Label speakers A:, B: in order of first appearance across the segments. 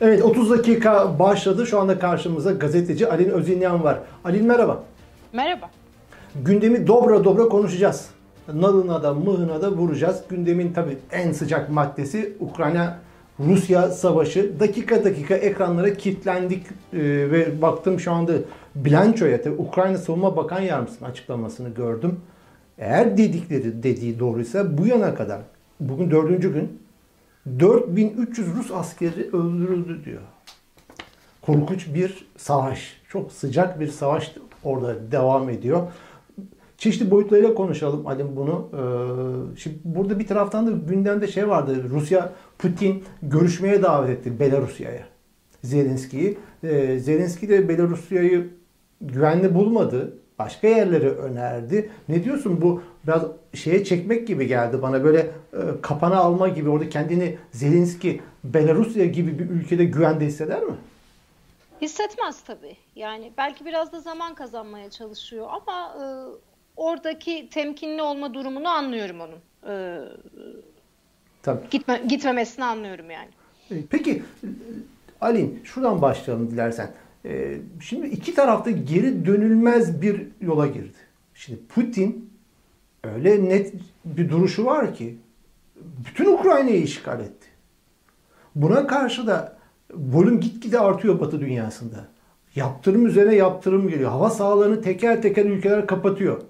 A: Evet 30 dakika başladı. Şu anda karşımızda gazeteci Alin Özinyan var. Alin merhaba.
B: Merhaba.
A: Gündemi dobra dobra konuşacağız. Nalına da mığına da vuracağız. Gündemin tabii en sıcak maddesi Ukrayna Rusya savaşı. Dakika dakika ekranlara kilitlendik ee, ve baktım şu anda bilançoya tabii Ukrayna Savunma Bakan Yardımcısının açıklamasını gördüm. Eğer dedikleri dediği doğruysa bu yana kadar bugün dördüncü gün 4300 Rus askeri öldürüldü diyor. Korkunç bir savaş. Çok sıcak bir savaş orada devam ediyor. Çeşitli boyutlarıyla konuşalım Halim bunu. Ee, şimdi burada bir taraftan da gündemde şey vardı. Rusya Putin görüşmeye davet etti Belarusya'ya. Zelenski'yi. Ee, Zelenski de Belarusya'yı güvenli bulmadı. Başka yerlere önerdi. Ne diyorsun bu biraz şeye çekmek gibi geldi bana böyle e, kapana alma gibi orada kendini Zelenski Belarusya gibi bir ülkede güvende hisseder mi?
B: Hissetmez tabii. Yani belki biraz da zaman kazanmaya çalışıyor ama e, oradaki temkinli olma durumunu anlıyorum onun. E,
A: Tabii.
B: Gitme, gitmemesini anlıyorum yani.
A: E, peki Alin şuradan başlayalım dilersen. E, şimdi iki tarafta geri dönülmez bir yola girdi. Şimdi Putin öyle net bir duruşu var ki bütün Ukrayna'yı işgal etti. Buna karşı da volüm gitgide artıyor Batı dünyasında. Yaptırım üzerine yaptırım geliyor. Hava sahalarını teker teker ülkeler kapatıyor.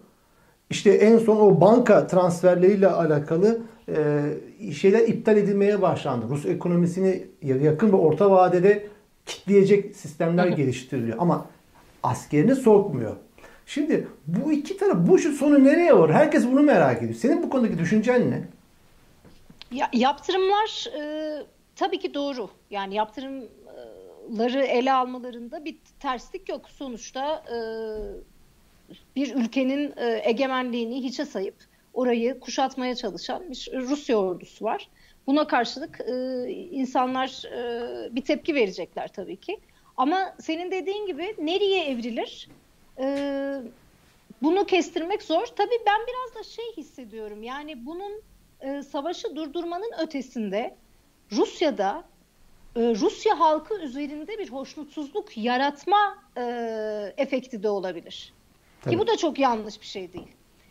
A: İşte en son o banka transferleriyle alakalı e, şeyler iptal edilmeye başlandı. Rus ekonomisini yakın ve orta vadede kitleyecek sistemler geliştiriliyor. Ama askerini sokmuyor. Şimdi bu iki taraf bu işin sonu nereye var? Herkes bunu merak ediyor. Senin bu konudaki düşüncen ne?
B: Ya, yaptırımlar e, tabii ki doğru. Yani yaptırımları ele almalarında bir terslik yok. Sonuçta e, bir ülkenin e, egemenliğini hiçe sayıp orayı kuşatmaya çalışan bir Rusya ordusu var. Buna karşılık e, insanlar e, bir tepki verecekler tabii ki. Ama senin dediğin gibi nereye evrilir? E, bunu kestirmek zor. Tabii ben biraz da şey hissediyorum. Yani bunun e, savaşı durdurmanın ötesinde Rusya'da e, Rusya halkı üzerinde bir hoşnutsuzluk yaratma e, efekti de olabilir. Tabii. Ki bu da çok yanlış bir şey değil.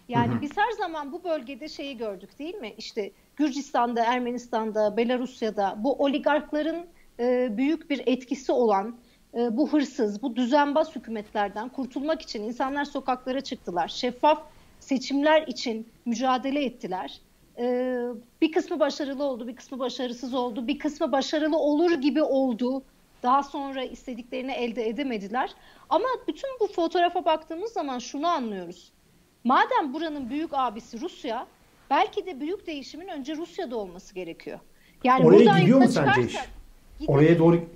B: Yani hı hı. biz her zaman bu bölgede şeyi gördük değil mi? İşte Gürcistan'da, Ermenistan'da, Belarusya'da bu oligarkların e, büyük bir etkisi olan e, bu hırsız, bu düzenbaz hükümetlerden kurtulmak için insanlar sokaklara çıktılar. Şeffaf seçimler için mücadele ettiler. E, bir kısmı başarılı oldu, bir kısmı başarısız oldu, bir kısmı başarılı olur gibi oldu. Daha sonra istediklerini elde edemediler. Ama bütün bu fotoğrafa baktığımız zaman şunu anlıyoruz. Madem buranın büyük abisi Rusya, belki de büyük değişimin önce Rusya'da olması gerekiyor.
A: Yani Oraya gidiyor mu sence iş? Oraya doğru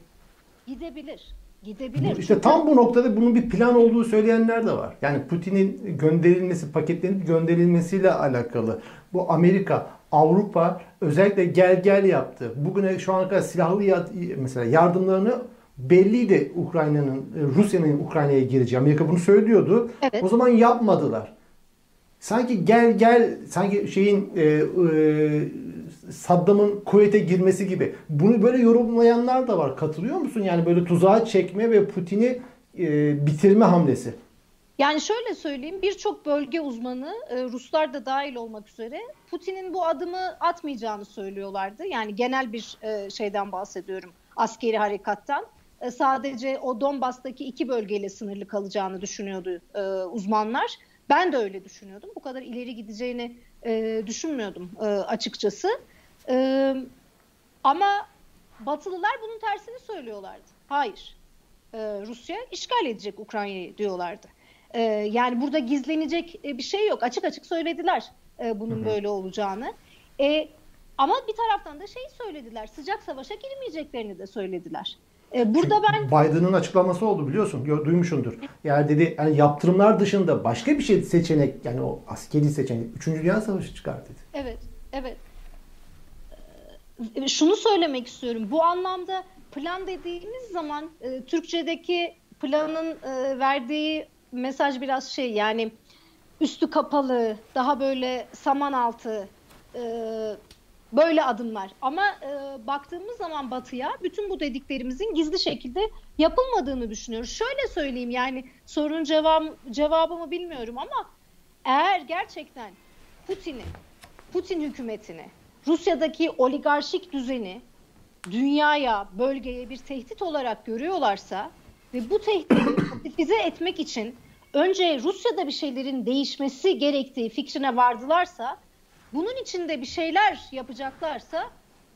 B: gidebilir. Gidebilir.
A: İşte tam bu noktada bunun bir plan olduğu söyleyenler de var. Yani Putin'in gönderilmesi, paketlerin gönderilmesiyle alakalı. Bu Amerika, Avrupa özellikle gel gel yaptı. Bugüne şu ana kadar silahlı mesela yardımlarını belliydi Ukrayna'nın, Rusya'nın Ukrayna'ya gireceği. Amerika bunu söylüyordu. Evet. O zaman yapmadılar sanki gel gel sanki şeyin e, e, Saddam'ın kuvvete girmesi gibi. Bunu böyle yorumlayanlar da var. Katılıyor musun? Yani böyle tuzağa çekme ve Putin'i e, bitirme hamlesi.
B: Yani şöyle söyleyeyim birçok bölge uzmanı e, Ruslar da dahil olmak üzere Putin'in bu adımı atmayacağını söylüyorlardı. Yani genel bir e, şeyden bahsediyorum askeri harekattan. E, sadece o Donbas'taki iki bölgeyle sınırlı kalacağını düşünüyordu uzmanlar. Ben de öyle düşünüyordum. Bu kadar ileri gideceğini düşünmüyordum açıkçası. E, ama Batılılar bunun tersini söylüyorlardı. Hayır. E, Rusya işgal edecek Ukrayna'yı diyorlardı. E, yani burada gizlenecek e, bir şey yok. Açık açık söylediler e, bunun hı hı. böyle olacağını. E, ama bir taraftan da şey söylediler. Sıcak savaşa girmeyeceklerini de söylediler.
A: E, burada ben Biden'ın açıklaması oldu biliyorsun. Duymuşsundur. Yani dedi yani yaptırımlar dışında başka bir şey seçenek yani o askeri seçenek 3. Dünya Savaşı çıkar dedi.
B: Evet. Evet. Şunu söylemek istiyorum. Bu anlamda plan dediğimiz zaman e, Türkçedeki planın e, verdiği mesaj biraz şey yani üstü kapalı, daha böyle saman altı, e, Böyle adımlar. Ama e, baktığımız zaman batıya bütün bu dediklerimizin gizli şekilde yapılmadığını düşünüyoruz. Şöyle söyleyeyim yani sorunun cevabı, cevabımı bilmiyorum ama eğer gerçekten Putin'i, Putin hükümetini, Rusya'daki oligarşik düzeni dünyaya, bölgeye bir tehdit olarak görüyorlarsa ve bu tehdidi pasifize etmek için önce Rusya'da bir şeylerin değişmesi gerektiği fikrine vardılarsa bunun içinde bir şeyler yapacaklarsa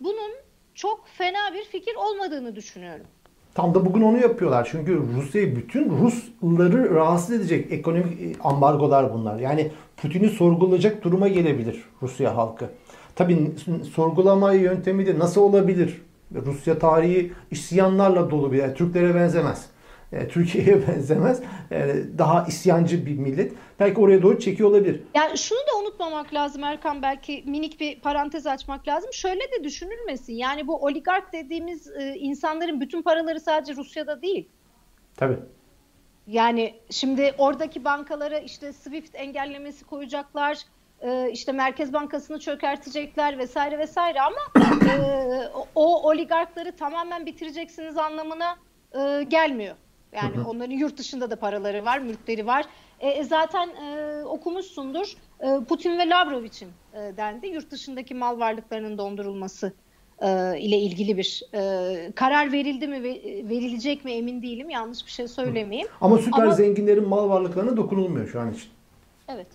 B: bunun çok fena bir fikir olmadığını düşünüyorum.
A: Tam da bugün onu yapıyorlar. Çünkü Rusya'yı bütün Rusları rahatsız edecek ekonomik e, ambargolar bunlar. Yani Putin'i sorgulayacak duruma gelebilir Rusya halkı. Tabii sorgulama yöntemi de nasıl olabilir? Rusya tarihi isyanlarla dolu bir yer. Türklere benzemez. E, Türkiye'ye benzemez. E, daha isyancı bir millet. Belki oraya doğru çekiyor olabilir.
B: Yani şunu da unutmamak lazım Erkan belki minik bir parantez açmak lazım. Şöyle de düşünülmesin. Yani bu oligark dediğimiz e, insanların bütün paraları sadece Rusya'da değil.
A: Tabii.
B: Yani şimdi oradaki bankalara işte SWIFT engellemesi koyacaklar e, işte Merkez Bankası'nı çökertecekler vesaire vesaire ama e, o oligarkları tamamen bitireceksiniz anlamına e, gelmiyor. Yani hı hı. onların yurt dışında da paraları var, mülkleri var. E, e, zaten e, okumuşsundur. E, Putin ve Lavrov için e, dendi. Yurt dışındaki mal varlıklarının dondurulması e, ile ilgili bir e, karar verildi mi, verilecek mi emin değilim. Yanlış bir şey söylemeyeyim.
A: Ama süper Ama, zenginlerin mal varlıklarına dokunulmuyor şu an için.
B: Evet.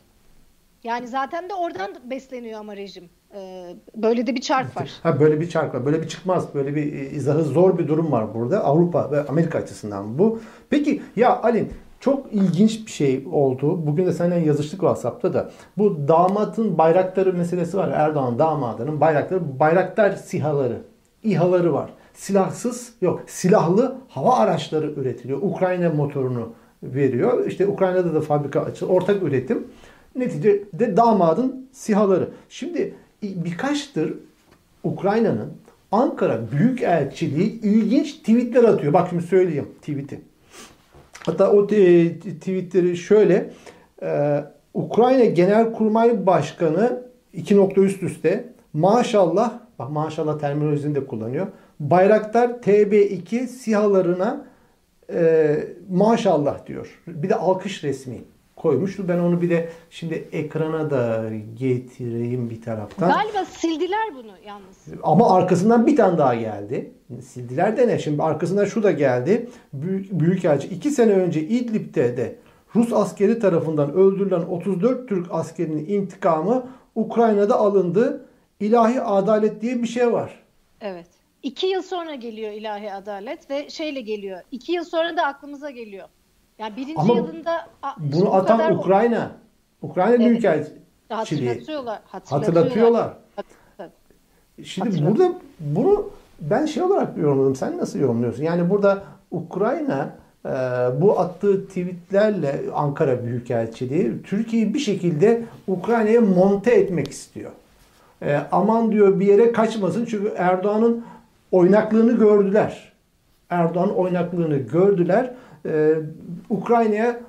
B: Yani zaten de oradan besleniyor ama rejim. Ee, böyle de bir çark var.
A: Ha böyle bir çark var. Böyle bir çıkmaz. Böyle bir e, izahı zor bir durum var burada. Avrupa ve Amerika açısından bu. Peki ya Alin çok ilginç bir şey oldu. Bugün de seninle yazıştık WhatsApp'ta da. Bu damatın bayrakları meselesi var. Erdoğan damadının bayrakları, bayraktar sihaları, İHA'ları var. Silahsız yok, silahlı hava araçları üretiliyor. Ukrayna motorunu veriyor. İşte Ukrayna'da da fabrika açıldı. Ortak üretim. Neticede damadın sihaları. Şimdi birkaçtır Ukrayna'nın Ankara Büyükelçiliği ilginç tweetler atıyor. Bak şimdi söyleyeyim tweet'i. Hatta o tweetleri şöyle. Ee, Ukrayna Genelkurmay Başkanı iki nokta üst üste maşallah bak maşallah terminolojisini de kullanıyor. Bayraktar TB2 sihalarına e, maşallah diyor. Bir de alkış resmi koymuştu. Ben onu bir de şimdi ekrana da getireyim bir taraftan.
B: Galiba sildiler bunu yalnız.
A: Ama arkasından bir tane daha geldi. Sildiler de ne? Şimdi arkasından şu da geldi. Büyük, Büyükelçi iki sene önce İdlib'de de Rus askeri tarafından öldürülen 34 Türk askerinin intikamı Ukrayna'da alındı. İlahi adalet diye bir şey var.
B: Evet. İki yıl sonra geliyor ilahi adalet ve şeyle geliyor. İki yıl sonra da aklımıza geliyor. Yani birinci Ama yılında
A: bunu atan kadar... Ukrayna. Ukrayna evet. Büyükelçiliği.
B: Hatırlatıyorlar.
A: Hatırlatıyorlar. hatırlatıyorlar. Şimdi burada bunu ben şey olarak yorumladım. Sen nasıl yorumluyorsun? Yani burada Ukrayna e, bu attığı tweetlerle Ankara Büyükelçiliği Türkiye'yi bir şekilde Ukrayna'ya monte etmek istiyor. E, aman diyor bir yere kaçmasın çünkü Erdoğan'ın oynaklığını gördüler. Erdoğan oynaklığını gördüler e, Ukrayna'ya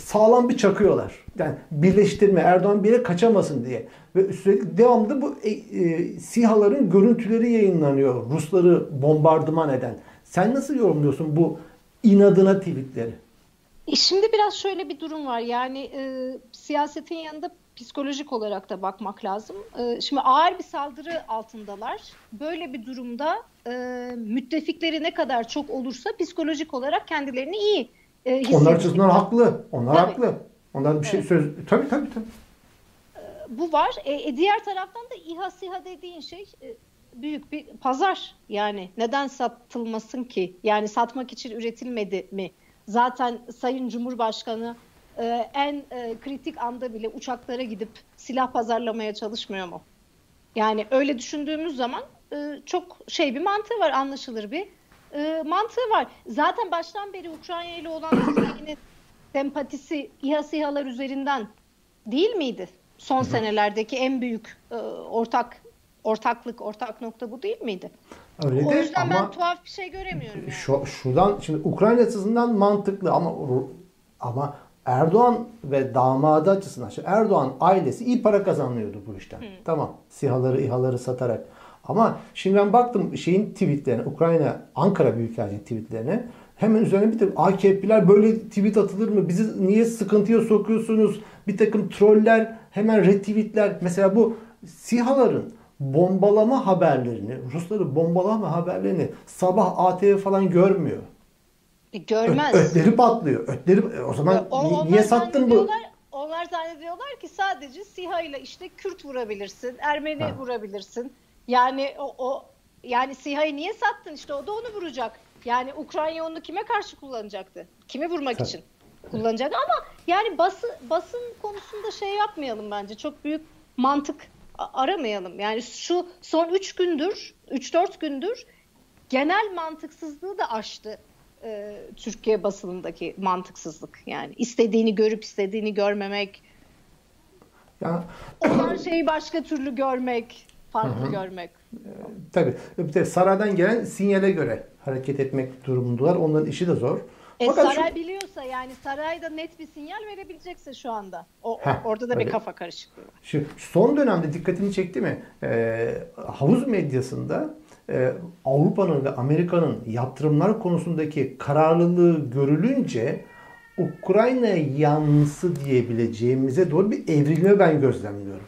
A: sağlam bir çakıyorlar. Yani birleştirme, Erdoğan bir yere kaçamasın diye. Ve üstelik devamlı bu e, e, SİHA'ların görüntüleri yayınlanıyor. Rusları bombardıman eden. Sen nasıl yorumluyorsun bu inadına tweetleri?
B: E şimdi biraz şöyle bir durum var. Yani e, siyasetin yanında psikolojik olarak da bakmak lazım. E, şimdi ağır bir saldırı altındalar. Böyle bir durumda e, müttefikleri ne kadar çok olursa psikolojik olarak kendilerini iyi
A: e, hissediyorlar. Onlar açısından haklı. Onlar tabii. haklı. Onlar bir şey evet. söz... Tabii tabii tabii.
B: E, bu var. E, e, diğer taraftan da İHA SİHA dediğin şey e, büyük bir pazar. Yani neden satılmasın ki? Yani satmak için üretilmedi mi? Zaten Sayın Cumhurbaşkanı e, en e, kritik anda bile uçaklara gidip silah pazarlamaya çalışmıyor mu? Yani öyle düşündüğümüz zaman e, çok şey bir mantığı var, anlaşılır bir e, mantığı var. Zaten baştan beri Ukrayna ile olan Türkiye'nin sempatisi İHA SİHA'lar üzerinden değil miydi? Son senelerdeki en büyük e, ortak ortaklık, ortak nokta bu değil miydi? Öyle o yüzden ama ben tuhaf bir şey göremiyorum. Yani.
A: Şu, şuradan şimdi Ukrayna açısından mantıklı ama ama Erdoğan ve damadı açısından işte Erdoğan ailesi iyi para kazanıyordu bu işten. Tamam. SİHA'ları, İHA'ları satarak. Ama şimdi ben baktım şeyin tweetlerine, Ukrayna, Ankara Büyükelçiliği tweetlerine. Hemen üzerine bir de AKP'ler böyle tweet atılır mı? Bizi niye sıkıntıya sokuyorsunuz? Bir takım troller hemen retweetler. Mesela bu SİHA'ların bombalama haberlerini, Rusları bombalama haberlerini sabah ATV falan görmüyor.
B: E, Görmez.
A: Ö- ötleri patlıyor. Ötleri e, o zaman
B: O-
A: niye sattın bu?
B: Onlar zannediyorlar ki sadece SİHA ile işte Kürt vurabilirsin, Ermeni
A: Ha.
B: vurabilirsin. Yani o, o yani SİHA'yı niye sattın? İşte o da onu vuracak. Yani Ukrayna onu kime karşı kullanacaktı? Kimi vurmak
A: Tabii.
B: için kullanacak ama yani basın basın konusunda şey yapmayalım bence. Çok büyük mantık aramayalım. Yani şu son 3 gündür, 3-4 gündür genel mantıksızlığı da aştı e, Türkiye basınındaki mantıksızlık. Yani istediğini görüp istediğini görmemek,
A: Yani,
B: olan şeyi başka türlü görmek, farklı görmek.
A: tabii. Bir de saraydan gelen sinyale göre hareket etmek durumundalar. Onların işi de zor.
B: E,
A: Fakat şu-
B: saray biliyorsa yani sarayda net bir sinyal verebilecekse şu anda. O,
A: Heh,
B: orada da bir
A: öyle.
B: kafa karışıklığı var.
A: Şu son dönemde dikkatini çekti mi? Ee, havuz medyasında e, Avrupa'nın ve Amerika'nın yaptırımlar konusundaki kararlılığı görülünce Ukrayna yanlısı diyebileceğimize doğru bir evrilme ben gözlemliyorum.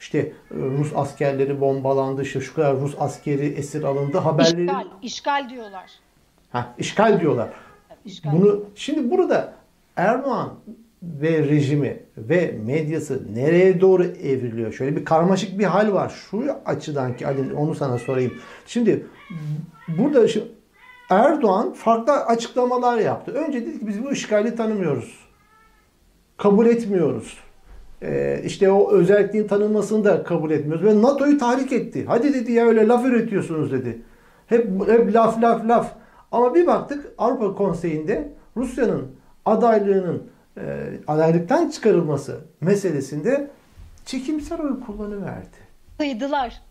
A: İşte e, Rus askerleri bombalandı, işte şu kadar Rus askeri esir alındı haberleri.
B: İşgal, işgal diyorlar.
A: Ha, işgal diyorlar.
B: İşgal.
A: Bunu şimdi burada Erdoğan ve rejimi ve medyası nereye doğru evriliyor? Şöyle bir karmaşık bir hal var. Şu açıdan ki Ali onu sana sorayım. Şimdi burada şu Erdoğan farklı açıklamalar yaptı. Önce dedi ki biz bu işgali tanımıyoruz. Kabul etmiyoruz. Ee, işte o özelliğin tanınmasını da kabul etmiyoruz. Ve NATO'yu tahrik etti. Hadi dedi ya öyle laf üretiyorsunuz dedi. Hep, hep laf laf laf. Ama bir baktık Avrupa Konseyi'nde Rusya'nın adaylığının e, adaylıktan çıkarılması meselesinde çekimsel oy kullanıverdi.
B: Fıydılar.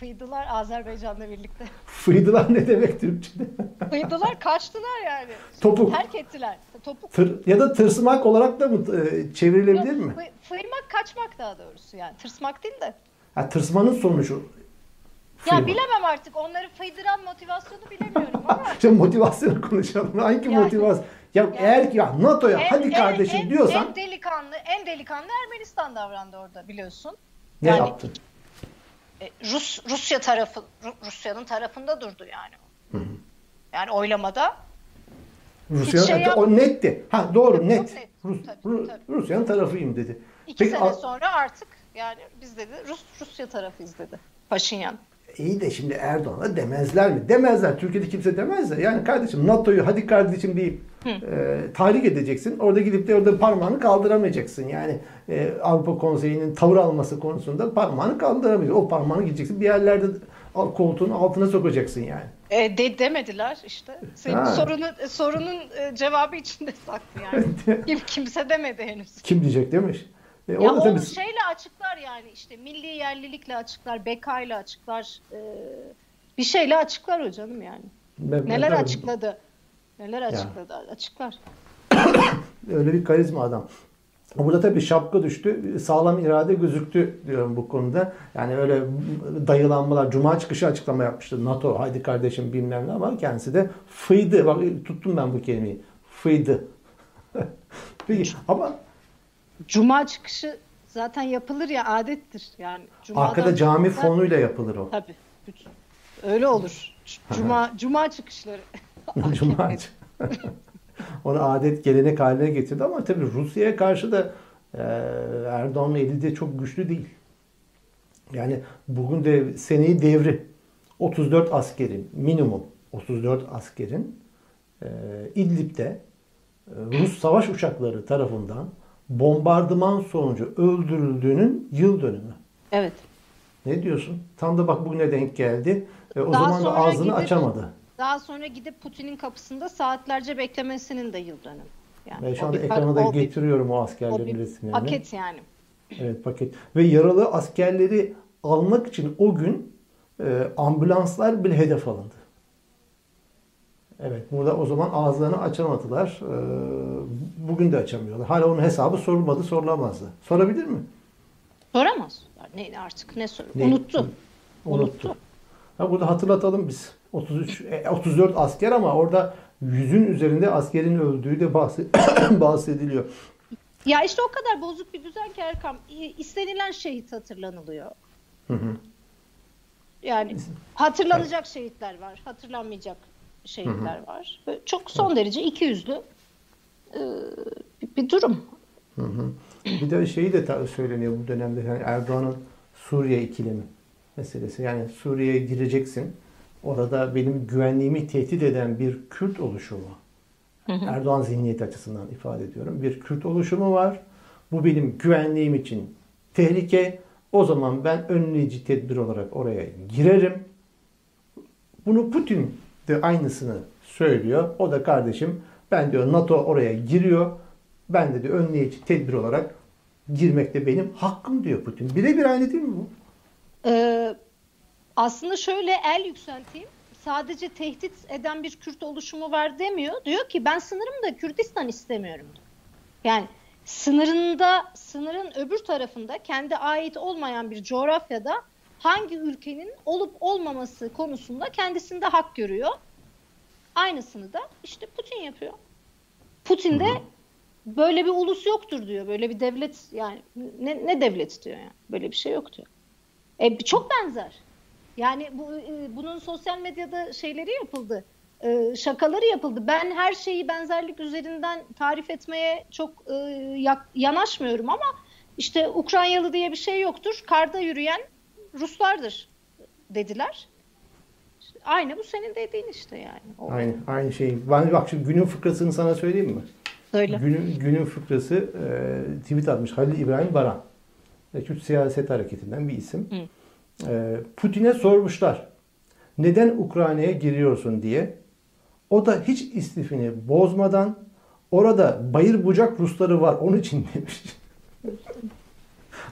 B: Fıydılar Azerbaycan'la birlikte.
A: Fıydılar ne demek Türkçe'de?
B: Fıydılar kaçtılar yani.
A: Topuk.
B: Terk ettiler. Topuk.
A: Tır, ya da tırsmak olarak da mı e, çevrilebilir mi?
B: Fı- Fıymak kaçmak daha doğrusu yani. Tırsmak değil de.
A: Ha, tırsmanın sonucu.
B: Ya bilemem artık. Onları fıydıran motivasyonu bilemiyorum ama.
A: Şimdi motivasyonu konuşalım. Hangi
B: Yani-
A: motivasyon? Ya eğer ki ya NATO'ya
B: En-
A: hadi
B: en-
A: kardeşim
B: en-
A: diyorsan
B: En delikanlı, en delikanlı Ermenistan davrandı orada biliyorsun.
A: ne
B: yani-
A: yaptın?
B: E, Rus Rusya tarafı Ru- Rusya'nın tarafında durdu yani. Yani oylamada
A: Rusya
B: şey
A: o netti. Ha doğru net.
B: net.
A: Rus,
B: Tabii, tabii.
A: Rusya'nın tarafıyım dedi.
B: iki
A: Peki,
B: sene sonra artık yani biz dedi Rus Rusya tarafıyız dedi. Paşinyan.
A: İyi de şimdi Erdoğan'a demezler mi? Demezler. Türkiye'de kimse demez de. Yani kardeşim NATO'yu hadi kardeşim bir e, tahrik edeceksin. Orada gidip de orada parmağını kaldıramayacaksın. Yani e, Avrupa Konseyi'nin tavır alması konusunda parmağını kaldıramayacaksın. O parmağını gideceksin. Bir yerlerde koltuğun altına sokacaksın yani.
B: E, de, demediler işte. Senin
A: Ha.
B: sorunun sorunun e, cevabı içinde saklı yani. Kim, kimse demedi henüz.
A: Kim diyecek demiş. E,
B: Ya
A: o da
B: o
A: tabii
B: şeyle milli yerlilikle açıklar, bekayla açıklar, e, bir şeyle açıklar o canım yani.
A: Ben-
B: Neler
A: tabii
B: açıkladı? Neler açıkladı? Açıklar.
A: Öyle bir karizma adam. Burada tabii şapka düştü. Sağlam irade gözüktü diyorum bu konuda. Yani öyle dayılanmalar. Cuma çıkışı açıklama yapmıştı. NATO haydi kardeşim bilmem ne ama kendisi de fıydı. Bak tuttum ben bu kelimeyi. Fıydı. Peki ama
B: Cuma çıkışı zaten yapılır ya adettir yani. Cuma'dan
A: arkada cami
B: sonra-
A: fonuyla yapılır o.
B: Tabii. Bütün- Öyle olur. Cuma cuma çıkışları.
A: Cuma. Onu adet gelenek haline getirdi ama tabii Rusya'ya karşı da e, Erdoğan'ın eli de çok güçlü değil. Yani bugün de seneyi devri 34 askerin minimum 34 askerin e, İdlib'de e, Rus savaş uçakları tarafından bombardıman sonucu öldürüldüğünün yıl dönümü.
B: Evet.
A: Ne diyorsun? Tam da bak bugüne denk geldi. E, o
B: Daha
A: zaman da ağzını
B: gidip-
A: açamadı.
B: Daha sonra gidip Putin'in kapısında saatlerce beklemesinin de yıl dönümü. Yani
A: Ben şu
B: o
A: anda ekrana da
B: o bir-
A: getiriyorum o
B: o
A: askerlerin
B: bir
A: resimlerini.
B: paket yani.
A: Evet paket. Ve yaralı askerleri almak için o gün e, ambulanslar bile hedef alındı. Evet. Burada o zaman ağızlarını açamadılar. Ee, bugün de açamıyorlar. Hala onun hesabı sorulmadı, sorulamazdı. Sorabilir mi?
B: Soramaz. Ne artık ne soru?
A: Ne?
B: Unuttu.
A: Unuttu.
B: Unuttu.
A: Ha, burada hatırlatalım biz. 33 e, 34 asker ama orada yüzün üzerinde askerin öldüğü de bahse- bahsediliyor.
B: Ya işte o kadar bozuk bir düzen ki Erkam. İ- istenilen şehit hatırlanılıyor.
A: Hı hı.
B: Yani hatırlanacak şehitler var, hatırlanmayacak şehitler var. Böyle çok son derece ikiyüzlü e, bir- bir durum.
A: Hı hı. Bir de şeyi de söyleniyor bu dönemde yani Erdoğan'ın Suriye ikilemi meselesi. Yani Suriye'ye gireceksin. Orada benim güvenliğimi tehdit eden bir Kürt oluşumu. Erdoğan zihniyeti açısından ifade ediyorum. Bir Kürt oluşumu var. Bu benim güvenliğim için tehlike. O zaman ben önleyici tedbir olarak oraya girerim. Bunu Putin de aynısını söylüyor. O da kardeşim ben diyor NATO oraya giriyor. Ben de diyor önleyici tedbir olarak girmek de benim hakkım diyor Putin. Birebir aynı değil mi bu?
B: Ee, aslında şöyle el yükselteyim. Sadece tehdit eden bir Kürt oluşumu var demiyor. Diyor ki ben sınırımda Kürdistan istemiyorum. Yani sınırında sınırın öbür tarafında kendi ait olmayan bir coğrafyada hangi ülkenin olup olmaması konusunda kendisinde hak görüyor. Aynısını da işte Putin yapıyor. Putin de böyle bir ulus yoktur diyor. Böyle bir devlet yani ne, ne devlet diyor yani. Böyle bir şey yok diyor. E, çok benzer. Yani bu e, bunun sosyal medyada şeyleri yapıldı. E, şakaları yapıldı. Ben her şeyi benzerlik üzerinden tarif etmeye çok e, yanaşmıyorum ama işte Ukraynalı diye bir şey yoktur. Karda yürüyen Ruslardır dediler. Aynı bu senin dediğin işte yani. O-
A: Aynı aynı şey. Ben bak şimdi günün fıkrasını sana söyleyeyim mi?
B: Söyle.
A: Günün, günün fıkrası e, tweet atmış Halil İbrahim Baran. E, Kürt siyaset hareketinden bir isim. E, Putin'e sormuşlar. Neden Ukrayna'ya giriyorsun diye. O da hiç istifini bozmadan orada bayır bucak Rusları var onun için demiş.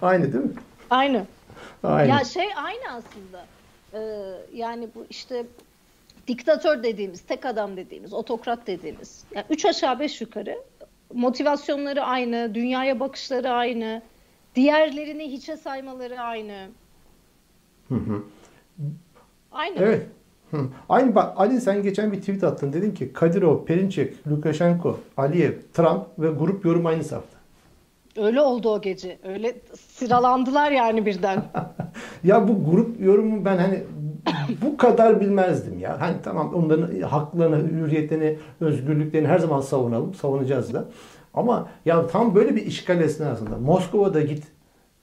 A: Aynı değil mi?
B: Aynı.
A: Aynı.
B: Ya şey aynı aslında. Ee, yani bu işte diktatör dediğimiz, tek adam dediğimiz, otokrat dediğimiz. Yani üç aşağı beş yukarı motivasyonları aynı, dünyaya bakışları aynı, diğerlerini hiçe saymaları aynı.
A: Hı hı.
B: Aynı.
A: Evet. Hı. Aynı bak Ali sen geçen bir tweet attın. Dedin ki Kadirov, Perinçek, Lukashenko, Aliyev, Trump ve grup yorum aynı safta.
B: Öyle oldu o gece. Öyle sıralandılar yani birden.
A: Ya bu grup yorumu ben hani bu kadar bilmezdim ya. Hani tamam onların haklarını, hürriyetlerini, özgürlüklerini her zaman savunalım. Savunacağız da. Ama ya tam böyle bir işgal esnasında Moskova'da git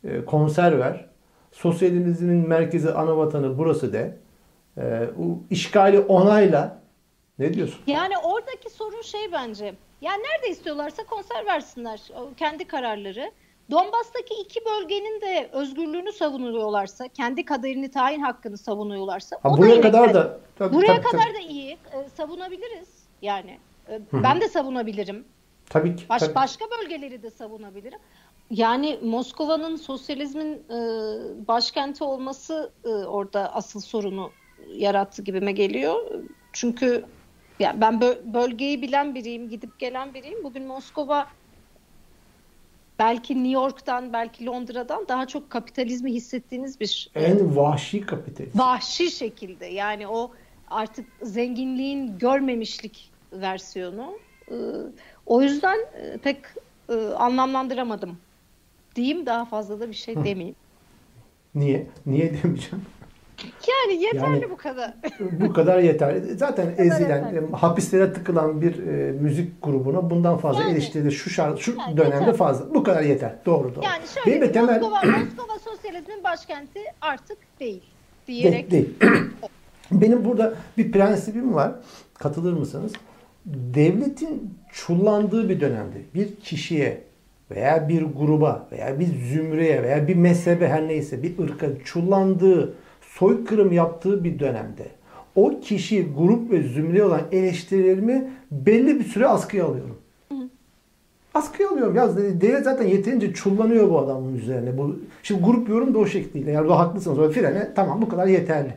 A: e, konser ver. Sosyalizmin merkezi ana vatanı burası de. E, bu işgali onayla. Ne diyorsun?
B: Yani oradaki sorun şey bence. Yani nerede istiyorlarsa konser versinler. Kendi kararları. Donbas'taki iki bölgenin de özgürlüğünü savunuyorlarsa, kendi kaderini tayin hakkını savunuyorlarsa
A: Ha,
B: o
A: buraya
B: da
A: kadar da tabii,
B: buraya
A: tabii,
B: kadar
A: tabii,
B: da iyi. Ee, savunabiliriz. Yani e, ben de savunabilirim.
A: tabii ki.
B: Baş,
A: tabii.
B: başka bölgeleri de savunabilirim. Yani Moskova'nın sosyalizmin e, başkenti olması e, orada asıl sorunu yarattı gibime geliyor. Çünkü ya ben bö- bölgeyi bilen biriyim, gidip gelen biriyim. Bugün Moskova belki New York'tan, belki Londra'dan daha çok kapitalizmi hissettiğiniz bir
A: En vahşi kapitalist.
B: vahşi şekilde. Yani o artık zenginliğin görmemişlik versiyonu. O yüzden e, pek e, anlamlandıramadım. Diyeyim daha fazla da bir şey demeyeyim.
A: Niye? Niye demeyeceğim?
B: Yani yeterli
A: Yani-
B: bu kadar.
A: Bu kadar yeter. Zaten ezilen,
B: yeter.
A: e, hapislere tıkılan bir e, müzik grubuna bundan fazla
B: Yani-
A: eleştiri şu şar- şu
B: Yani
A: dönemde
B: yeter.
A: fazla. Bu kadar yeter. Doğru doğru.
B: Yani şöyle
A: Benim de temel
B: Moskova, Moskova sosyalizmin başkenti artık değil diyerek
A: değil, değil. Benim burada bir prensibim var. Katılır mısınız? Devletin çullandığı bir dönemde bir kişiye veya bir gruba veya bir zümreye veya bir mezhebe her neyse bir ırka çullandığı, soykırım yaptığı bir dönemde o kişi, grup ve zümreye olan eleştirilerimi belli bir süre askıya alıyorum. Askıya alıyorum. Ya devlet zaten yeterince çullanıyor bu adamın üzerine. Bu, şimdi grup yorum da o şekliyle. Yani burada haklısınız. O frene tamam bu kadar yeterli.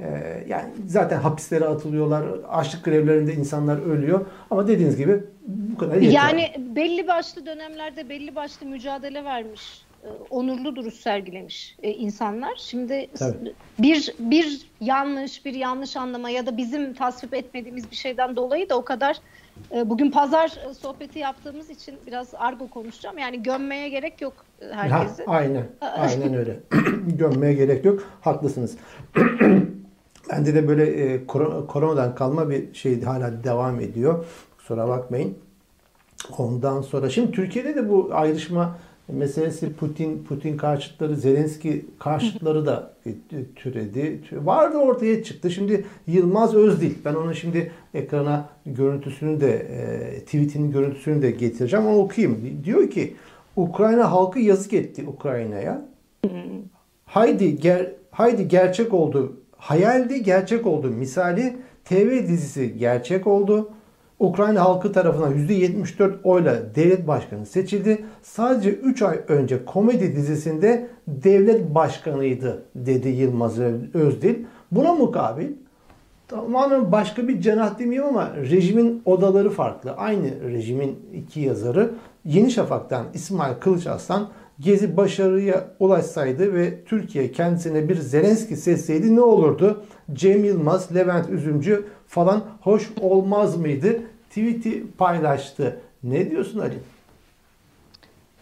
A: Ee, yani zaten hapislere atılıyorlar. Açlık grevlerinde insanlar ölüyor. Ama dediğiniz gibi bu kadar yeter.
B: Yani belli başlı dönemlerde belli başlı mücadele vermiş onurlu duruş sergilemiş e, insanlar. Şimdi
A: Tabii.
B: bir bir yanlış bir yanlış anlama ya da bizim tasvip etmediğimiz bir şeyden dolayı da o kadar e, bugün pazar sohbeti yaptığımız için biraz argo konuşacağım. Yani gömmeye gerek yok herkesi.
A: Ha, aynen. Aynen öyle. Gömmeye gerek yok. Haklısınız. Bende de böyle e, koronadan kalma bir şey hala devam ediyor. Kusura bakmayın. Ondan sonra şimdi Türkiye'de de bu ayrışma meselesi Putin Putin karşıtları Zelenski karşıtları da türedi. Vardı ortaya çıktı. Şimdi Yılmaz Özdil ben onun şimdi ekrana görüntüsünü de e, tweetinin görüntüsünü de getireceğim. Onu okuyayım. Diyor ki Ukrayna halkı yazık etti Ukrayna'ya. Haydi ger haydi gerçek oldu. Hayaldi gerçek oldu. Misali TV dizisi gerçek oldu. Ukrayna halkı tarafından %74 oyla devlet başkanı seçildi. Sadece 3 ay önce komedi dizisinde devlet başkanıydı dedi Yılmaz Özdil. Buna mukabil tamamen başka bir cenah demeyeyim ama rejimin odaları farklı. Aynı rejimin iki yazarı Yeni Şafak'tan İsmail Kılıçarslan Gezi başarıya ulaşsaydı ve Türkiye kendisine bir Zelenski seçseydi ne olurdu? Cem Yılmaz, Levent Üzümcü falan hoş olmaz mıydı? Tweet'i paylaştı. Ne diyorsun Ali?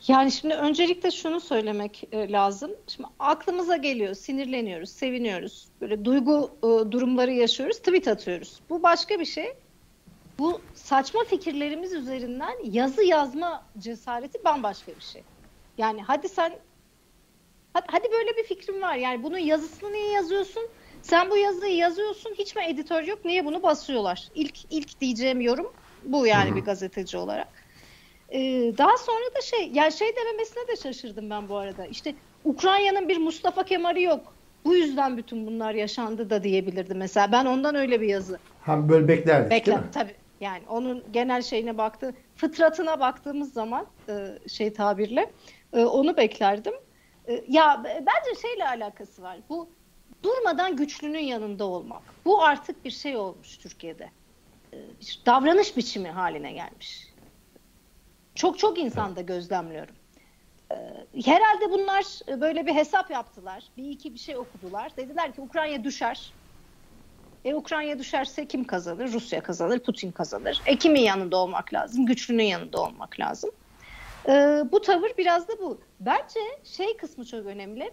B: Yani şimdi öncelikle şunu söylemek e, lazım. Şimdi aklımıza geliyor, sinirleniyoruz, seviniyoruz. Böyle duygu e, durumları yaşıyoruz, tweet atıyoruz. Bu başka bir şey. Bu saçma fikirlerimiz üzerinden yazı yazma cesareti bambaşka bir şey. Yani hadi sen hadi, böyle bir fikrim var. Yani bunun yazısını niye yazıyorsun? Sen bu yazıyı yazıyorsun. Hiç mi editör yok? Niye bunu basıyorlar? İlk ilk diyeceğim yorum bu yani bir gazeteci olarak. Ee, daha sonra da şey yani şey dememesine de şaşırdım ben bu arada. İşte Ukrayna'nın bir Mustafa Kemal'i yok. Bu yüzden bütün bunlar yaşandı da diyebilirdi mesela. Ben ondan öyle bir yazı.
A: Ha böyle beklerdik
B: Bekler, tabii. Yani onun genel şeyine baktı, fıtratına baktığımız zaman e, şey tabirle e, onu beklerdim. E, ya bence şeyle alakası var. Bu durmadan güçlünün yanında olmak. Bu artık bir şey olmuş Türkiye'de. Bir davranış biçimi haline gelmiş. Çok çok insanda gözlemliyorum. Herhalde bunlar böyle bir hesap yaptılar. Bir iki bir şey okudular. Dediler ki Ukrayna düşer. E Ukrayna düşerse kim kazanır? Rusya kazanır, Putin kazanır. E kimin yanında olmak lazım? Güçlünün yanında olmak lazım. E, bu tavır biraz da bu. Bence şey kısmı çok önemli.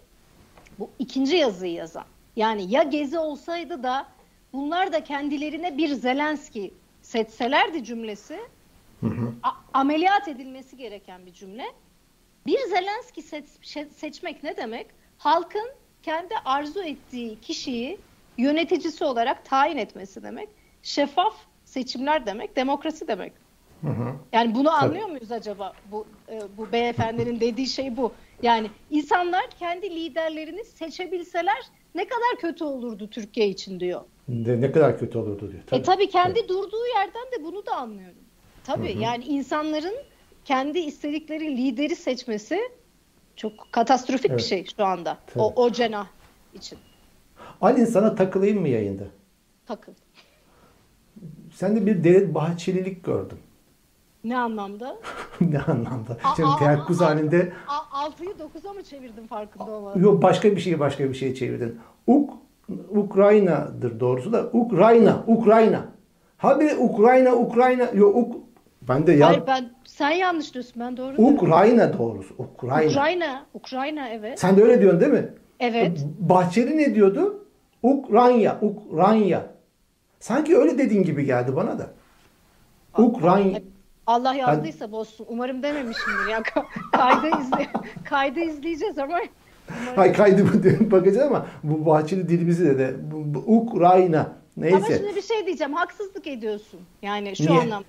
B: Bu ikinci yazıyı yazan. Yani ya Gezi olsaydı da bunlar da kendilerine bir Zelenski seçselerdi cümlesi hı ameliyat edilmesi gereken bir cümle. Bir Zelenski seç- seçmek ne demek? Halkın kendi arzu ettiği kişiyi yöneticisi olarak tayin etmesi demek. Şeffaf seçimler demek, demokrasi demek. Hı hı. Yani bunu Tabii. anlıyor muyuz acaba? Bu e, bu beyefendinin dediği şey bu. Yani insanlar kendi liderlerini seçebilseler ne kadar kötü olurdu Türkiye için diyor.
A: Ne, ne kadar kötü olurdu diyor.
B: Tabii. E tabii kendi tabii. durduğu yerden de bunu da anlıyorum. Tabii hı hı. yani insanların kendi istedikleri lideri seçmesi çok katastrofik evet. bir şey şu anda. Tabii. O, o cenah için.
A: Ali sana takılayım mı yayında?
B: Takıl.
A: Sen de bir Bahçelilik gördüm.
B: Ne anlamda?
A: ne anlamda? A, Şimdi teyakkuz halinde...
B: 6'yı 9'a mı çevirdin farkında olmadan?
A: Yok başka bir şeyi başka bir şeye çevirdin. Uk, Ukrayna'dır doğrusu da Ukrayna, Ukrayna. Ha bir Ukrayna, Ukrayna. Yok Uk, ben de
B: ya... Hayır ben sen yanlış diyorsun ben doğru
A: Ukrayna doğrusu. Ukrayna.
B: Ukrayna, Ukrayna evet.
A: Sen de öyle diyorsun değil mi?
B: Evet.
A: Bahçeli ne diyordu? Ukrayna, Ukrayna. Sanki öyle dediğin gibi geldi bana da. Ukrayna.
B: Allah yazdıysa bozsun. Umarım dememişimdir ya. kaydı izle kaydı izleyeceğiz ama
A: Umarım. Hay kaydı bakacağız ama bu bahçeli dilimizi de, de bu, bu, Ukrayna neyse. Ama
B: şimdi bir şey diyeceğim. Haksızlık ediyorsun. Yani şu Niye? anlamda.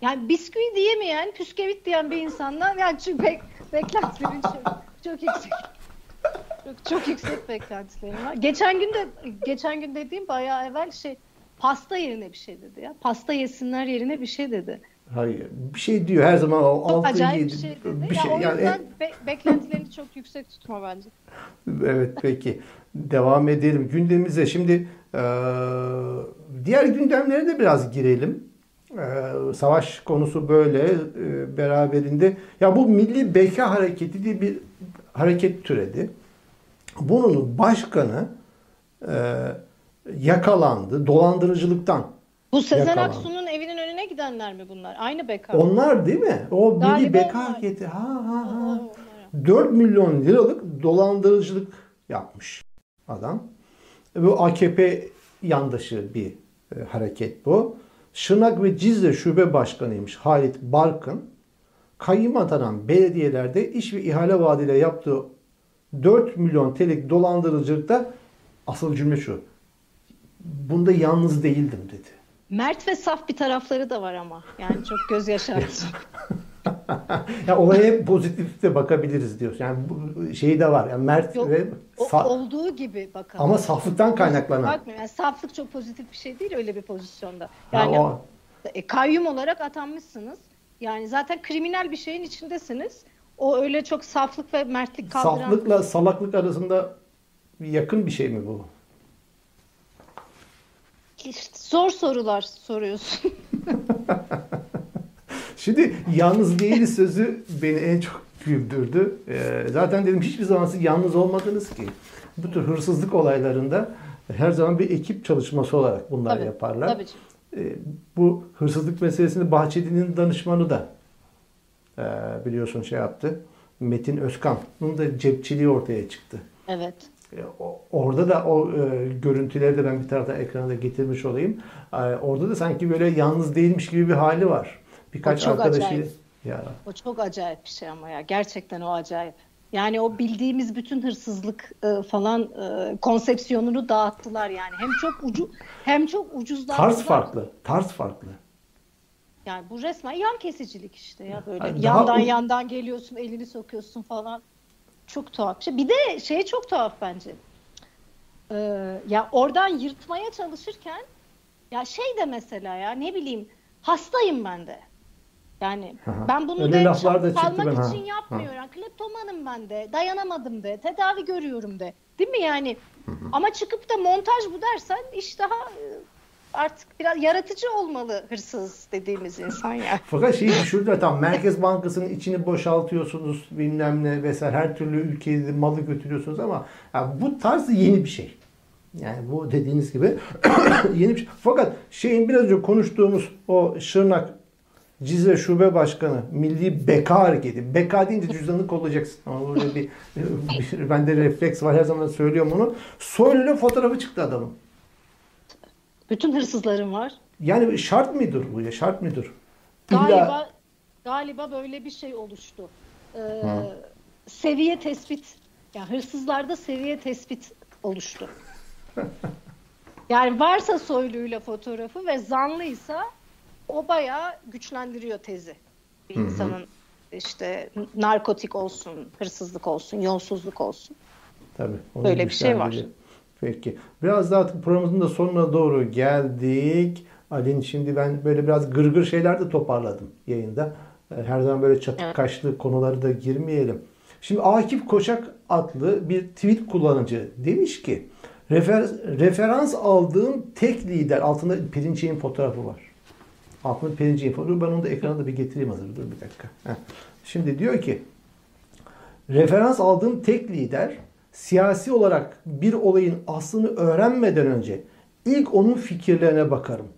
B: Yani bisküvi diyemeyen, püskevit diyen bir insandan yani çünkü bek, beklentilerin çok, çok yüksek. Çok, çok yüksek beklentilerim var. Geçen gün de geçen gün dediğim bayağı evvel şey pasta yerine bir şey dedi ya. Pasta yesinler yerine bir şey dedi.
A: Hayır. Bir şey diyor her zaman o
B: Çok
A: 6
B: acayip
A: 7
B: bir şey dedi.
A: bir
B: ya
A: şey
B: o
A: yani
B: yüzden be- beklentilerini çok yüksek tutma bence.
A: Evet peki. Devam edelim gündemimize. Şimdi e, diğer gündemlere de biraz girelim. E, savaş konusu böyle e, beraberinde. Ya bu Milli Beka Hareketi diye bir hareket türedi. Bunun başkanı e, yakalandı dolandırıcılıktan.
B: Bu Sezen. Aksu'nun gidenler mi bunlar? Aynı beka.
A: Onlar değil mi? O Beka
B: onlar.
A: Hareketi. Ha ha ha.
B: onlar.
A: 4 milyon liralık dolandırıcılık yapmış adam. Bu AKP yandaşı bir e, hareket bu. Şırnak ve Cizre Şube Başkanıymış Halit Barkın. Kayyum atanan belediyelerde iş ve ihale vaadiyle yaptığı 4 milyon TL'lik dolandırıcılıkta asıl cümle şu. Bunda yalnız değildim dedi.
B: Mert ve saf bir tarafları da var ama. Yani çok göz yaşartıcı.
A: ya olaya hep pozitif de bakabiliriz diyoruz. Yani bu şeyi de var. Yani Mert
B: Yok,
A: ve
B: o,
A: sa-
B: olduğu gibi bakalım.
A: ama saflıktan kaynaklanan.
B: Bakmıyorum. Yani saflık çok pozitif bir şey değil öyle bir pozisyonda.
A: Ha,
B: Yani
A: o-
B: e, kayyum olarak atanmışsınız. Yani zaten kriminal bir şeyin içindesiniz. O öyle çok saflık ve mertlik kaldıran
A: Saflıkla salaklık arasında yakın bir şey mi bu?
B: İşte zor sorular soruyorsun.
A: Şimdi yalnız değiliz sözü beni en çok güldürdü. Ee, zaten dedim hiçbir zaman siz yalnız olmadınız ki. Bu tür hırsızlık olaylarında her zaman bir ekip çalışması olarak bunlar
B: Tabii,
A: yaparlar.
B: Tabii.
A: Ee, bu hırsızlık meselesini Bahçeli'nin danışmanı da e, biliyorsun şey yaptı. Metin Özkan. Bunun da cepçiliği ortaya çıktı.
B: Evet.
A: E, Orada da o e, görüntüleri de ben bir taraftan ekrana da getirmiş olayım. E, orada da sanki böyle yalnız değilmiş gibi bir hali var. Birkaç
B: O çok acayip.
A: ya
B: O çok acayip bir şey ama ya. Gerçekten o acayip. Yani o bildiğimiz bütün hırsızlık e, falan e, konsepsiyonunu dağıttılar yani. Hem çok ucu hem çok ucuzlattılar.
A: tarz farklı. Tarz farklı.
B: Yani bu resmen yan kesicilik işte ya böyle
A: daha
B: yandan yandan geliyorsun elini sokuyorsun falan. Çok tuhaf bir şey. Bir de şey çok tuhaf bence. Ee, ya oradan yırtmaya çalışırken ya şey de mesela ya ne bileyim hastayım ben de. Yani
A: Aha.
B: ben bunu
A: Öyle
B: de kalmak
A: ben, ha.
B: için yapmıyorum. Yani kleptomanım ben de. Dayanamadım de. Tedavi görüyorum de. Değil mi yani? Ama çıkıp da montaj bu dersen iş daha e, artık biraz yaratıcı olmalı hırsız dediğimiz insan ya.
A: Fakat şeyi düşürdüler tam Merkez Bankası'nın içini boşaltıyorsunuz bilmem ne vesaire her türlü ülkeye malı götürüyorsunuz ama ya bu tarz yeni bir şey. Yani bu dediğiniz gibi yeni bir şey. Fakat şeyin biraz önce konuştuğumuz o Şırnak Cizre Şube Başkanı Milli Beka Hareketi. Beka deyince cüzdanını kollayacaksın. Ama böyle bir, bir bende refleks var her zaman söylüyorum onu. Soyluyla fotoğrafı çıktı adamın.
B: Bütün hırsızların var.
A: Yani şart mıdır bu ya? Şart mıdır? İlla-
B: Galiba galiba böyle bir şey oluştu. Ee, seviye tespit. Ya hırsızlarda seviye tespit oluştu. Yani varsa soyluyla fotoğrafı ve zanlıysa o bayağı güçlendiriyor tezi. Bir insanın işte narkotik olsun, hırsızlık olsun, yolsuzluk olsun.
A: Tabii.
B: Böyle bir şey var.
A: Peki. Biraz daha artık programımızın da sonuna doğru geldik. Alin şimdi ben böyle biraz gırgır şeyler de toparladım yayında. Ee, Her zaman böyle çatık
B: Evet.
A: kaşlı konuları da girmeyelim. Şimdi Akif Koçak adlı bir tweet kullanıcı demiş ki refer, referans aldığım tek lider altında Perinçek'in fotoğrafı var. Altında Perinçek'in fotoğrafı. Ben onu da ekrana da bir getireyim hazır. Dur bir dakika. Heh. Şimdi diyor ki Referans aldığım tek lider siyasi olarak bir olayın aslını öğrenmeden önce ilk onun fikirlerine bakarım.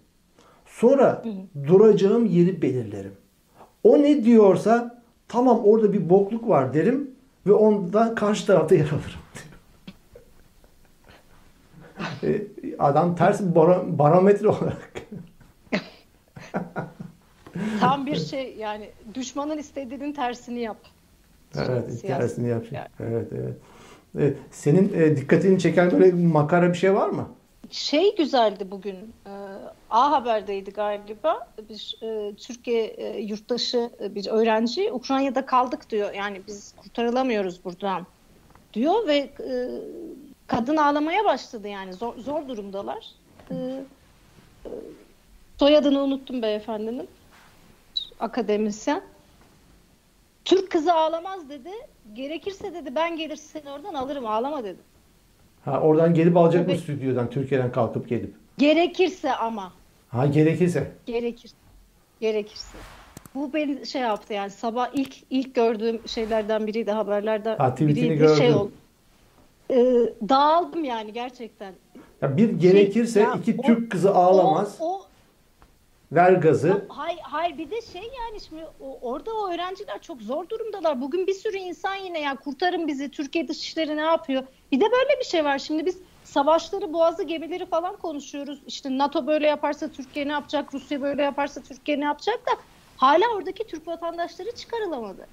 A: Sonra duracağım yeri belirlerim. O ne diyorsa tamam orada bir bokluk var derim ve ondan karşı tarafta yer alırım. E, Adam ters bara- barometre olarak.
B: Tam bir şey yani düşmanın istediğinin tersini yap.
A: Evet,
B: Siyasi-
A: tersini yapacak.
B: Yani.
A: Evet, evet. Evet, Senin e, dikkatini çeken böyle makara bir şey var mı?
B: Şey güzeldi bugün. e, A Haber'deydi galiba. Bir e, Türkiye e, yurttaşı e, bir öğrenci Ukrayna'da kaldık diyor. Yani biz kurtarılamıyoruz buradan diyor ve e, kadın ağlamaya başladı yani zor, zor durumdalar. E, e, soyadını unuttum beyefendinin. akademisyen. Türk kızı ağlamaz dedi. Gerekirse dedi ben gelir seni oradan alırım ağlama dedi.
A: Ha, oradan gelip alacak mı
B: Evet.
A: stüdyodan Türkiye'den kalkıp gelip?
B: Gerekirse ama.
A: Ha gerekirse.
B: Gerekir. Gerekirse. Bu beni şey yaptı yani sabah ilk ilk gördüğüm şeylerden biriydi haberlerden
A: Ha,
B: biriydi
A: gördüm.
B: şey oldu. Ee, dağıldım yani gerçekten.
A: Ya bir gerekirse
B: Şey, ya
A: iki
B: o-
A: Türk kızı ağlamaz.
B: O, o
A: Ver gazı.
B: Hayır, hayır bir de şey yani şimdi orada o öğrenciler çok zor durumdalar. Bugün bir sürü insan yine ya kurtarın bizi Türkiye Dışişleri ne yapıyor? Bir de böyle bir şey var. Şimdi biz savaşları, boğazı gemileri falan konuşuyoruz. İşte NATO böyle yaparsa Türkiye ne yapacak? Rusya böyle yaparsa Türkiye ne yapacak da hala oradaki Türk vatandaşları çıkarılamadı.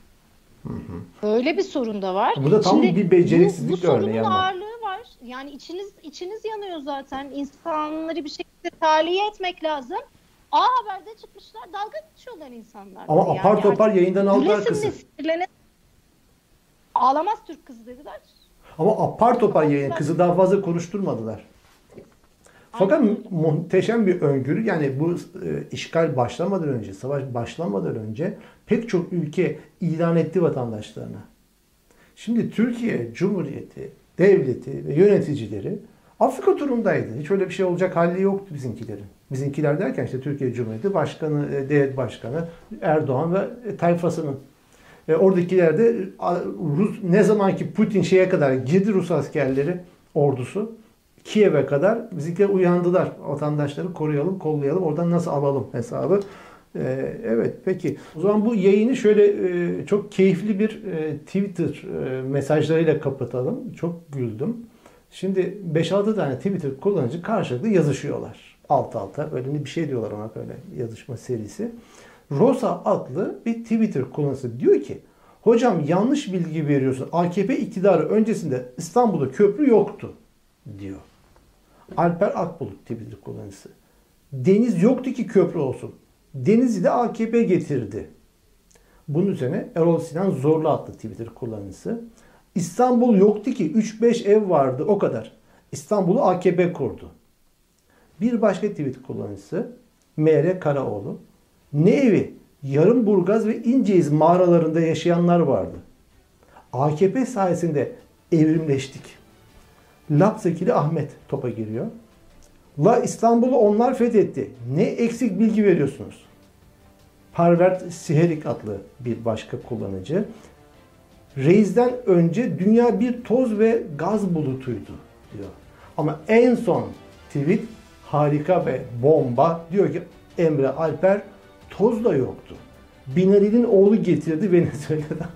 B: Böyle bir sorun da var.
A: Bu da tam bir beceriksizlik
B: bu, bu
A: örneği
B: sorunun
A: ama.
B: ağırlığı var. Yani içiniz içiniz yanıyor zaten. İnsanları bir şekilde tahliye etmek lazım. A Haber'de çıkmışlar dalga geçiyorlar insanlar.
A: Ama
B: Yani
A: apar topar
B: artık
A: yayından aldılar kızı.
B: sinirlene- Ağlamaz Türk kızı dediler.
A: Ama apar topar yayın kızı daha fazla konuşturmadılar. Fakat
B: Aynen
A: muhteşem bir öngörü yani bu e, işgal başlamadan önce, savaş başlamadan önce pek çok ülke ilan etti vatandaşlarına. Şimdi Türkiye Cumhuriyeti, devleti ve yöneticileri Afrika turundaydı. Hiç öyle bir şey olacak hali yoktu bizimkilerin. Bizimkiler derken işte Türkiye Cumhuriyeti Başkanı, e, devlet başkanı Erdoğan ve e, tayfasının. E, oradakiler de Rus ne zamanki Putin şeye kadar girdi Rus askerleri ordusu Kiev'e kadar bizimkiler uyandılar. Vatandaşları koruyalım, kollayalım. Oradan nasıl alalım hesabı. E, evet peki. O zaman bu yayını şöyle e, çok keyifli bir e, Twitter e, mesajlarıyla kapatalım. Çok güldüm. Şimdi 5-6 tane Twitter kullanıcı karşılıklı yazışıyorlar. Alt alta öyle bir şey diyorlar ona böyle yazışma serisi. Rosa adlı bir Twitter kullanıcısı diyor ki Hocam yanlış bilgi veriyorsun. AKP iktidarı öncesinde İstanbul'da köprü yoktu diyor. Alper Akbulut Twitter kullanıcısı. Deniz yoktu ki köprü olsun. Deniz'i de AKP getirdi. Bunun üzerine Erol Sinan Zorlu adlı Twitter kullanıcısı. İstanbul yoktu ki 3-5 ev vardı o kadar. İstanbul'u AKP kurdu. Bir başka tweet kullanıcısı MR Karaoğlu. Ne evi? Yarımburgaz ve İnceyiz mağaralarında yaşayanlar vardı. AKP sayesinde evrimleştik. Lapsakili Ahmet topa giriyor. La İstanbul'u onlar fethetti. Ne eksik bilgi veriyorsunuz? Parvert Siherik adlı bir başka kullanıcı. Reis'den önce dünya bir toz ve gaz bulutuydu diyor. Ama en son tweet harika ve bomba diyor ki Emre Alper toz da yoktu. Binali'nin oğlu getirdi Venezuela'dan.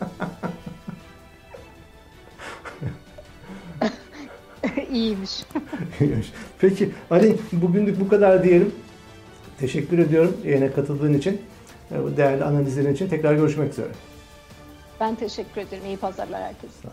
B: İyiymiş.
A: Peki Ali bugünlük bu kadar diyelim. Teşekkür ediyorum yayına katıldığın için. Bu değerli analizlerin için tekrar görüşmek üzere.
B: Ben teşekkür ederim. İyi pazarlar herkese.